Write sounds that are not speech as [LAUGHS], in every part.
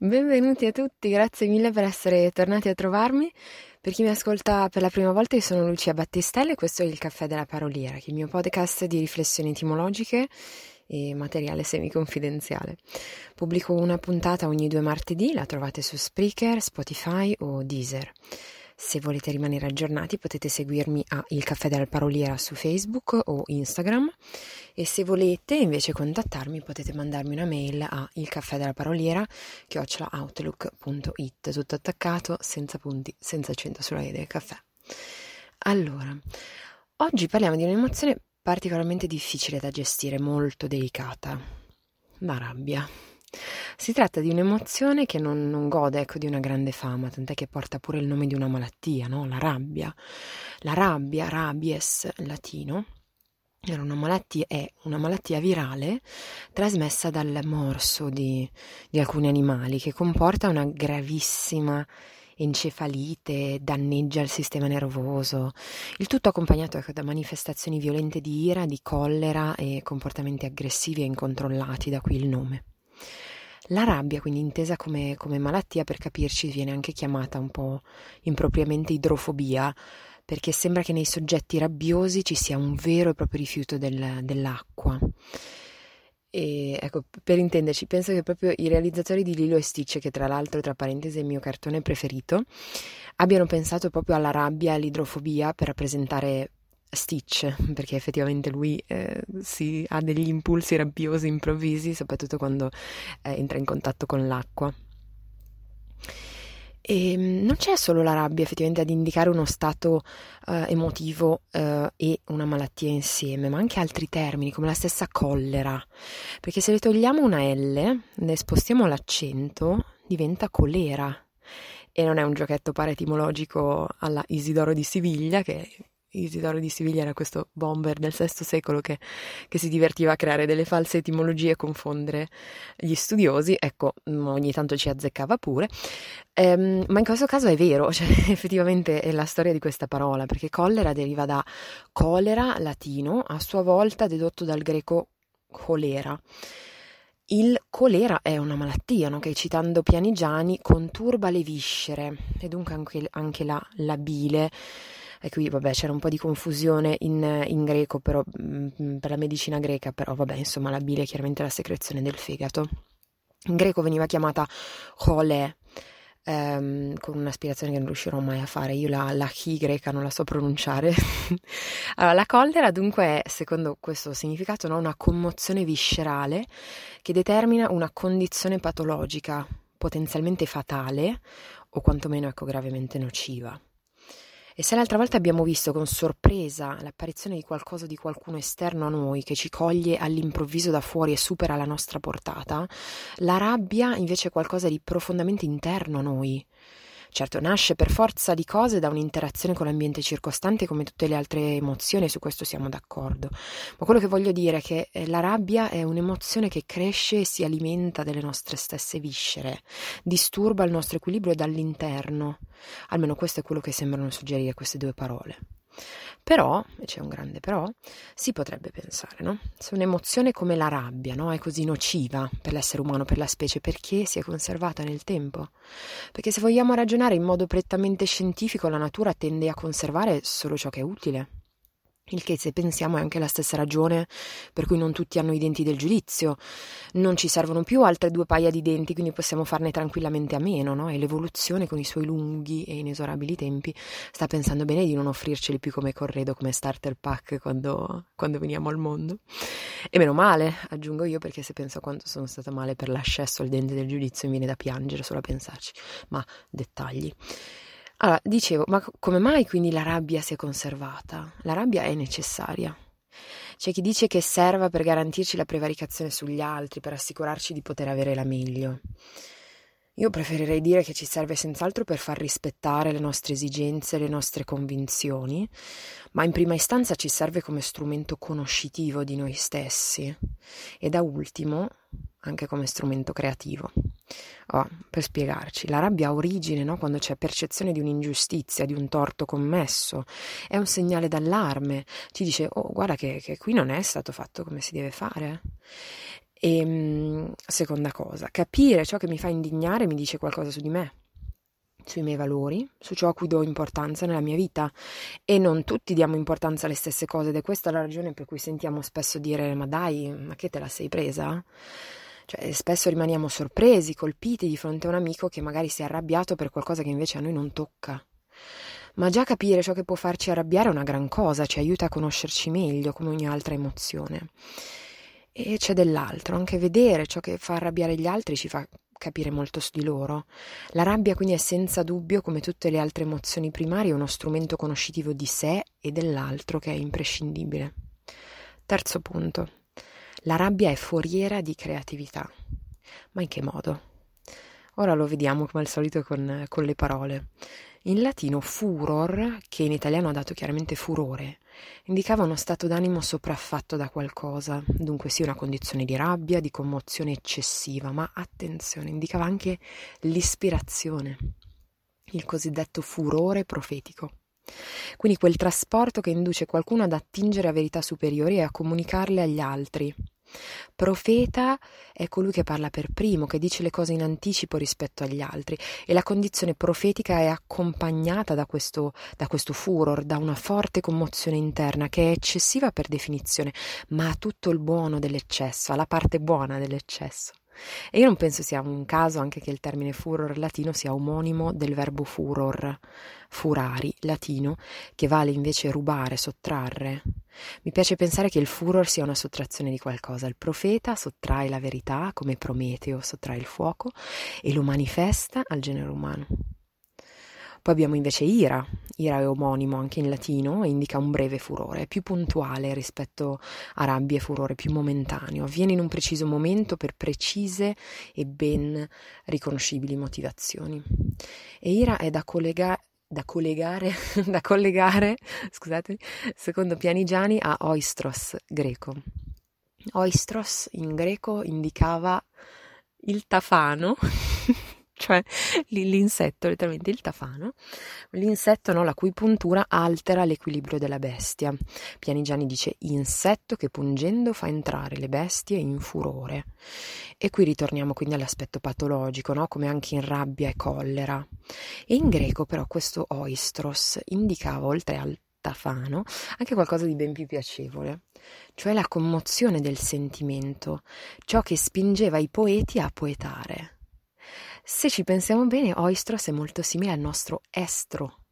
Benvenuti a tutti, grazie mille per essere tornati a trovarmi. Per chi mi ascolta per la prima volta, io sono Lucia Battistelli e questo è il Caffè della Paroliera, che è il mio podcast di riflessioni etimologiche e materiale semi-confidenziale. Pubblico una puntata ogni due martedì, la trovate su Spreaker, Spotify o Deezer. Se volete rimanere aggiornati potete seguirmi a Il Caffè della Paroliera su Facebook o Instagram e se volete invece contattarmi potete mandarmi una mail a il caffè della paroliera chiocciolaoutlook.it tutto attaccato, senza punti, senza accento sulla E del caffè. Allora, oggi parliamo di un'emozione particolarmente difficile da gestire, molto delicata, la rabbia. Si tratta di un'emozione che non, non gode ecco, di una grande fama, tant'è che porta pure il nome di una malattia, no? la rabbia. La rabbia, rabies, latino, era una malattia, è una malattia virale trasmessa dal morso di, di alcuni animali che comporta una gravissima encefalite, danneggia il sistema nervoso, il tutto accompagnato ecco, da manifestazioni violente di ira, di collera e comportamenti aggressivi e incontrollati, da qui il nome. La rabbia, quindi intesa come, come malattia, per capirci, viene anche chiamata un po' impropriamente idrofobia, perché sembra che nei soggetti rabbiosi ci sia un vero e proprio rifiuto del, dell'acqua. E ecco, per intenderci, penso che proprio i realizzatori di Lilo e Stitch, che tra l'altro, tra parentesi, è il mio cartone preferito, abbiano pensato proprio alla rabbia e all'idrofobia per rappresentare Stitch, perché effettivamente lui eh, si, ha degli impulsi rabbiosi improvvisi, soprattutto quando eh, entra in contatto con l'acqua. E ehm, non c'è solo la rabbia effettivamente ad indicare uno stato uh, emotivo uh, e una malattia insieme, ma anche altri termini come la stessa collera, perché se le togliamo una L, ne spostiamo l'accento, diventa colera. E non è un giochetto paraetimologico alla Isidoro di Siviglia, che Isidoro di Siviglia era questo bomber del VI secolo che, che, si divertiva a creare delle false etimologie e confondere gli studiosi, ecco, mm, ogni tanto ci azzeccava pure, ehm, ma in questo caso è vero, [LAUGHS] cioè effettivamente è la storia di questa parola, perché collera deriva da colera latino, a sua volta dedotto dal greco colera. Il colera è una malattia no? che, citando Pianigiani, conturba le viscere e dunque anche, anche la, la bile e qui vabbè c'era un po' di confusione in, in greco però, mh, mm, per la medicina greca, però vabbè insomma la bile è chiaramente la secrezione del fegato. In greco veniva chiamata chole, ehm, con un'aspirazione che non riuscirò mai a fare, io la, la chi greca non la so pronunciare. [LAUGHS] allora, la collera dunque è, secondo questo significato, no, una commozione viscerale che determina una condizione patologica potenzialmente fatale o quantomeno ecco, gravemente nociva. E se l'altra volta abbiamo visto con sorpresa l'apparizione di qualcosa di qualcuno esterno a noi che ci coglie all'improvviso da fuori e supera la nostra portata, la rabbia invece è qualcosa di profondamente interno a noi Certo, nasce per forza di cose da un'interazione con l'ambiente circostante come tutte le altre emozioni, su questo siamo d'accordo. Ma quello che voglio dire è che eh, la rabbia è un'emozione che cresce e si alimenta delle nostre stesse viscere, disturba il nostro equilibrio dall'interno. Almeno questo è quello che sembrano suggerire queste due parole. Però, e c'è un grande però, si potrebbe pensare, no? Se un'emozione come la rabbia, no? È così nociva per l'essere umano, per la specie, perché si è conservata nel tempo? Perché se vogliamo ragionare in modo prettamente scientifico, la natura tende a conservare solo ciò che è utile. Il che, se pensiamo, è anche la stessa ragione per cui non tutti hanno i denti del giudizio. Non ci servono più altre due paia di denti, quindi possiamo farne tranquillamente a meno, no? E l'evoluzione, con i suoi lunghi e inesorabili tempi, sta pensando bene di non offrirceli più come corredo, come starter pack quando, quando veniamo al mondo. E meno male, aggiungo io, perché se penso a quanto sono stata male per l'accesso al dente del giudizio, mi viene da piangere solo a pensarci. Ma dettagli. Allora, dicevo, ma come mai quindi la rabbia si è conservata? La rabbia è necessaria. C'è chi dice che serva per garantirci la prevaricazione sugli altri, per assicurarci di poter avere la meglio. Io preferirei dire che ci serve senz'altro per far rispettare le nostre esigenze, le nostre convinzioni, ma in prima istanza ci serve come strumento conoscitivo di noi stessi e da ultimo anche come strumento creativo. Oh, per spiegarci, la rabbia ha origine no? quando c'è percezione di un'ingiustizia, di un torto commesso, è un segnale d'allarme, ci dice, oh guarda che, che qui non è stato fatto come si deve fare. E ehm, seconda cosa, capire ciò che mi fa indignare mi dice qualcosa su di me, sui miei valori, su ciò a cui do importanza nella mia vita e non tutti diamo importanza alle stesse cose ed è questa la ragione per cui sentiamo spesso dire ma dai, ma che te la sei presa? Cioè, spesso rimaniamo sorpresi, colpiti di fronte a un amico che magari si è arrabbiato per qualcosa che invece a noi non tocca. Ma già capire ciò che può farci arrabbiare è una gran cosa, ci aiuta a conoscerci meglio come ogni altra emozione. E c'è dell'altro, anche vedere ciò che fa arrabbiare gli altri ci fa capire molto su di loro. La rabbia quindi è senza dubbio, come tutte le altre emozioni primarie, uno strumento conoscitivo di sé e dell'altro che è imprescindibile. Terzo punto. La rabbia è foriera di creatività. Ma in che modo? Ora lo vediamo come al solito con, con le parole. In latino furor, che in italiano ha dato chiaramente furore, indicava uno stato d'animo sopraffatto da qualcosa, dunque sì una condizione di rabbia, di commozione eccessiva, ma attenzione, indicava anche l'ispirazione, il cosiddetto furore profetico. Quindi quel trasporto che induce qualcuno ad attingere a verità superiori e a comunicarle agli altri, Profeta è colui che parla per primo, che dice le cose in anticipo rispetto agli altri e la condizione profetica è accompagnata da questo, da questo furor, da una forte commozione interna che è eccessiva per definizione, ma ha tutto il buono dell'eccesso, ha la parte buona dell'eccesso. E io non penso sia un caso anche che il termine furor latino sia omonimo del verbo furor, furari latino, che vale invece rubare, sottrarre. Mi piace pensare che il furor sia una sottrazione di qualcosa. Il profeta sottrae la verità, come Prometeo sottrae il fuoco, e lo manifesta al genere umano. Poi abbiamo invece ira, ira è omonimo anche in latino e indica un breve furore, è più puntuale rispetto a rabbia e furore, più momentaneo, avviene in un preciso momento per precise e ben riconoscibili motivazioni. E ira è da collegare da collegare, [LAUGHS] da collegare scusatemi, secondo Pianigiani a oistros greco. Oistros in greco indicava il tafano cioè l'insetto, letteralmente il tafano, l'insetto no, la cui puntura altera l'equilibrio della bestia. Pianigiani dice insetto che pungendo fa entrare le bestie in furore. E qui ritorniamo quindi all'aspetto patologico, no? come anche in rabbia e collera. E in greco però questo oistros indicava oltre al tafano anche qualcosa di ben più piacevole, cioè la commozione del sentimento, ciò che spingeva i poeti a poetare. Se ci pensiamo bene, oistros è molto simile al nostro estro.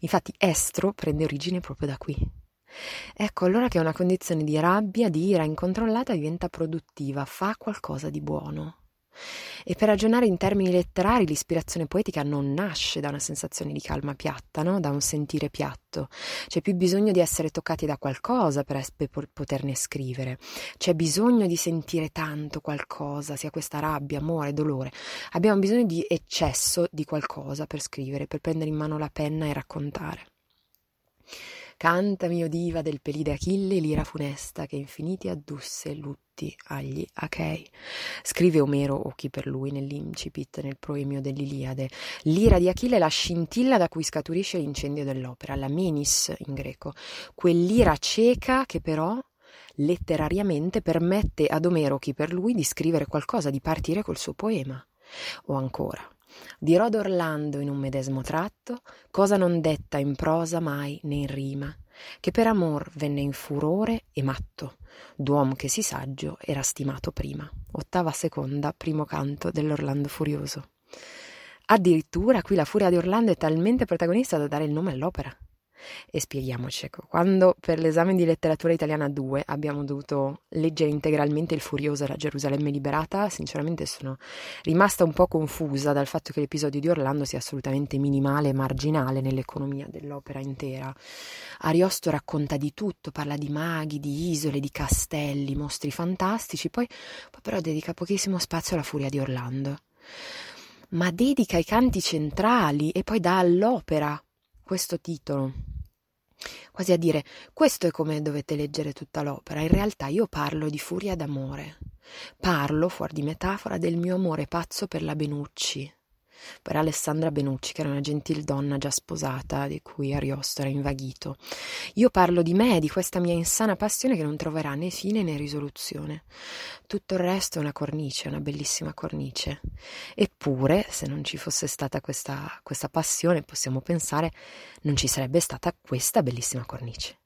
Infatti estro prende origine proprio da qui. Ecco allora che una condizione di rabbia, di ira incontrollata diventa produttiva, fa qualcosa di buono. E per ragionare in termini letterari, l'ispirazione poetica non nasce da una sensazione di calma piatta, no? da un sentire piatto. C'è più bisogno di essere toccati da qualcosa per, per poterne scrivere. C'è bisogno di sentire tanto qualcosa, sia questa rabbia, amore, dolore. Abbiamo bisogno di eccesso di qualcosa per scrivere, per prendere in mano la penna e raccontare. Cantami, o diva del pelide Achille, l'ira funesta che infiniti addusse lutti agli Achei. Scrive Omero o chi per lui nell'incipit, nel proemio dell'Iliade. L'ira di Achille è la scintilla da cui scaturisce l'incendio dell'opera, la menis in greco, quell'ira cieca che però letterariamente permette ad Omero, chi per lui, di scrivere qualcosa, di partire col suo poema. O ancora, Dirò d'Orlando in un medesimo tratto, cosa non detta in prosa mai né in rima, che per amor venne in furore e matto, d'uom che si saggio era stimato prima. Ottava seconda, primo canto dell'Orlando Furioso. Addirittura qui la furia di Orlando è talmente protagonista da dare il nome all'opera. E spieghiamoci, ecco, quando per l'esame di letteratura italiana 2 abbiamo dovuto leggere integralmente il Furioso e la Gerusalemme liberata, sinceramente sono rimasta un po' confusa dal fatto che l'episodio di Orlando sia assolutamente minimale e marginale nell'economia dell'opera intera. Ariosto racconta di tutto, parla di maghi, di isole, di castelli, mostri fantastici, poi, poi però dedica pochissimo spazio alla furia di Orlando ma dedica i canti centrali e poi dà all'opera questo titolo quasi a dire questo è come dovete leggere tutta l'opera. In realtà io parlo di furia d'amore. Parlo, fuori di metafora, del mio amore pazzo per la Benucci. Poi era Alessandra Benucci, che era una gentildonna già sposata, di cui Ariosto era invaghito. Io parlo di me, di questa mia insana passione che non troverà né fine né risoluzione. Tutto il resto è una cornice, una bellissima cornice. Eppure, se non ci fosse stata questa, questa passione, possiamo pensare, non ci sarebbe stata questa bellissima cornice.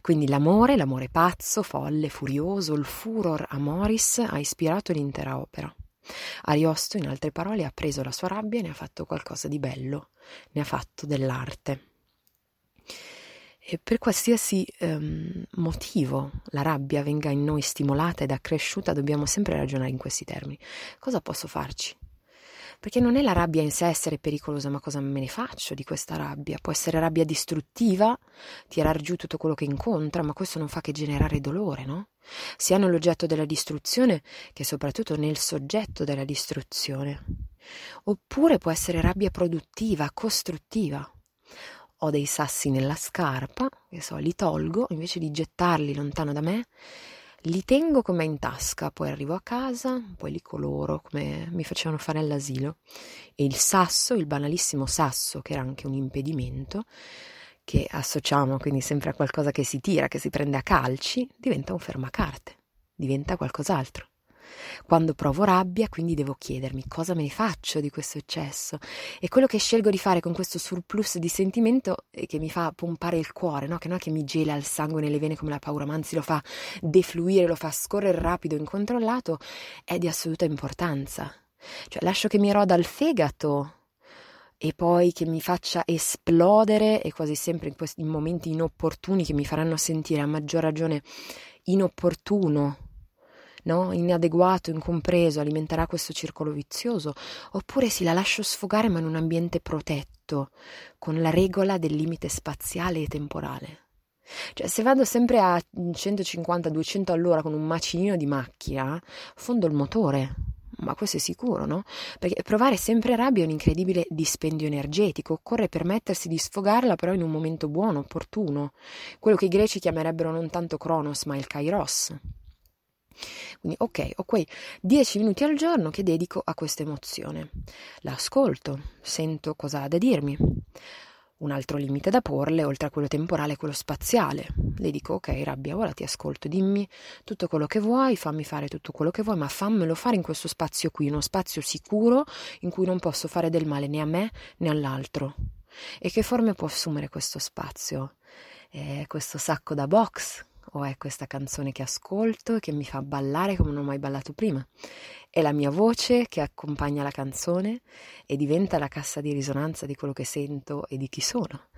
Quindi l'amore, l'amore pazzo, folle, furioso, il furor amoris ha ispirato l'intera opera. Ariosto, in altre parole, ha preso la sua rabbia e ne ha fatto qualcosa di bello, ne ha fatto dell'arte. E per qualsiasi um, motivo la rabbia venga in noi stimolata ed accresciuta, dobbiamo sempre ragionare in questi termini. Cosa posso farci? Perché non è la rabbia in sé essere pericolosa, ma cosa me ne faccio di questa rabbia? Può essere rabbia distruttiva, tirar giù tutto quello che incontra, ma questo non fa che generare dolore, no? Sia nell'oggetto della distruzione che soprattutto nel soggetto della distruzione. Oppure può essere rabbia produttiva, costruttiva. Ho dei sassi nella scarpa, che so, li tolgo invece di gettarli lontano da me li tengo come in tasca, poi arrivo a casa, poi li coloro come mi facevano fare all'asilo e il sasso, il banalissimo sasso, che era anche un impedimento, che associamo quindi sempre a qualcosa che si tira, che si prende a calci, diventa un fermacarte, diventa qualcos'altro. Quando provo rabbia, quindi devo chiedermi cosa me ne faccio di questo eccesso. E quello che scelgo di fare con questo surplus di sentimento che mi fa pompare il cuore, no? che non è che mi gela il sangue nelle vene come la paura, ma anzi lo fa defluire, lo fa scorrere rapido, incontrollato, è di assoluta importanza. Cioè lascio che mi eroda il fegato e poi che mi faccia esplodere e quasi sempre in, questi, in momenti inopportuni che mi faranno sentire a maggior ragione inopportuno no? inadeguato, incompreso, alimenterà questo circolo vizioso, oppure se la lascio sfogare ma in un ambiente protetto, con la regola del limite spaziale e temporale. Cioè, se vado sempre a 150-200 all'ora con un macinino di macchina, fondo il motore. Ma questo è sicuro, no? Perché provare sempre rabbia è un incredibile dispendio energetico. Occorre permettersi di sfogarla, però in un momento buono, opportuno. Quello che i greci chiamerebbero non tanto Cronos, ma il Kairos. Quindi, ok, ho quei 10 minuti al giorno che dedico a questa emozione. L'ascolto, sento cosa ha da dirmi. Un altro limite da porle, oltre a quello temporale, è quello spaziale. Le dico, ok, rabbia, ora ti ascolto, dimmi tutto quello che vuoi, fammi fare tutto quello che vuoi, ma fammelo fare in questo spazio qui, uno spazio sicuro in cui non posso fare del male né a me né all'altro. E che forme può assumere questo spazio? Eh, questo sacco da box o è questa canzone che ascolto e che mi fa ballare come non ho mai ballato prima. È la mia voce che accompagna la canzone e diventa la cassa di risonanza di quello che sento e di chi sono.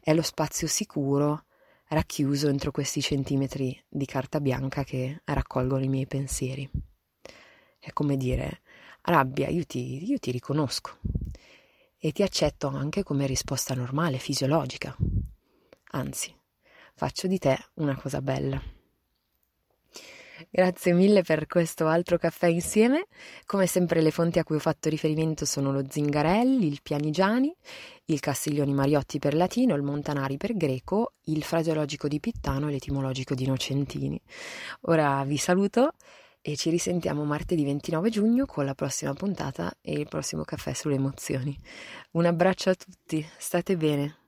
È lo spazio sicuro racchiuso entro questi centimetri di carta bianca che raccolgono i miei pensieri. È come dire, rabbia, io ti, io ti riconosco e ti accetto anche come risposta normale, fisiologica. Anzi, faccio di te una cosa bella. Grazie mille per questo altro caffè insieme. Come sempre le fonti a cui ho fatto riferimento sono lo Zingarelli, il Pianigiani, il Castiglioni Mariotti per latino, il Montanari per greco, il fraseologico di Pittano e l'etimologico di Nocentini. Ora vi saluto e ci risentiamo martedì 29 giugno con la prossima puntata e il prossimo caffè sulle emozioni. Un abbraccio a tutti, state bene.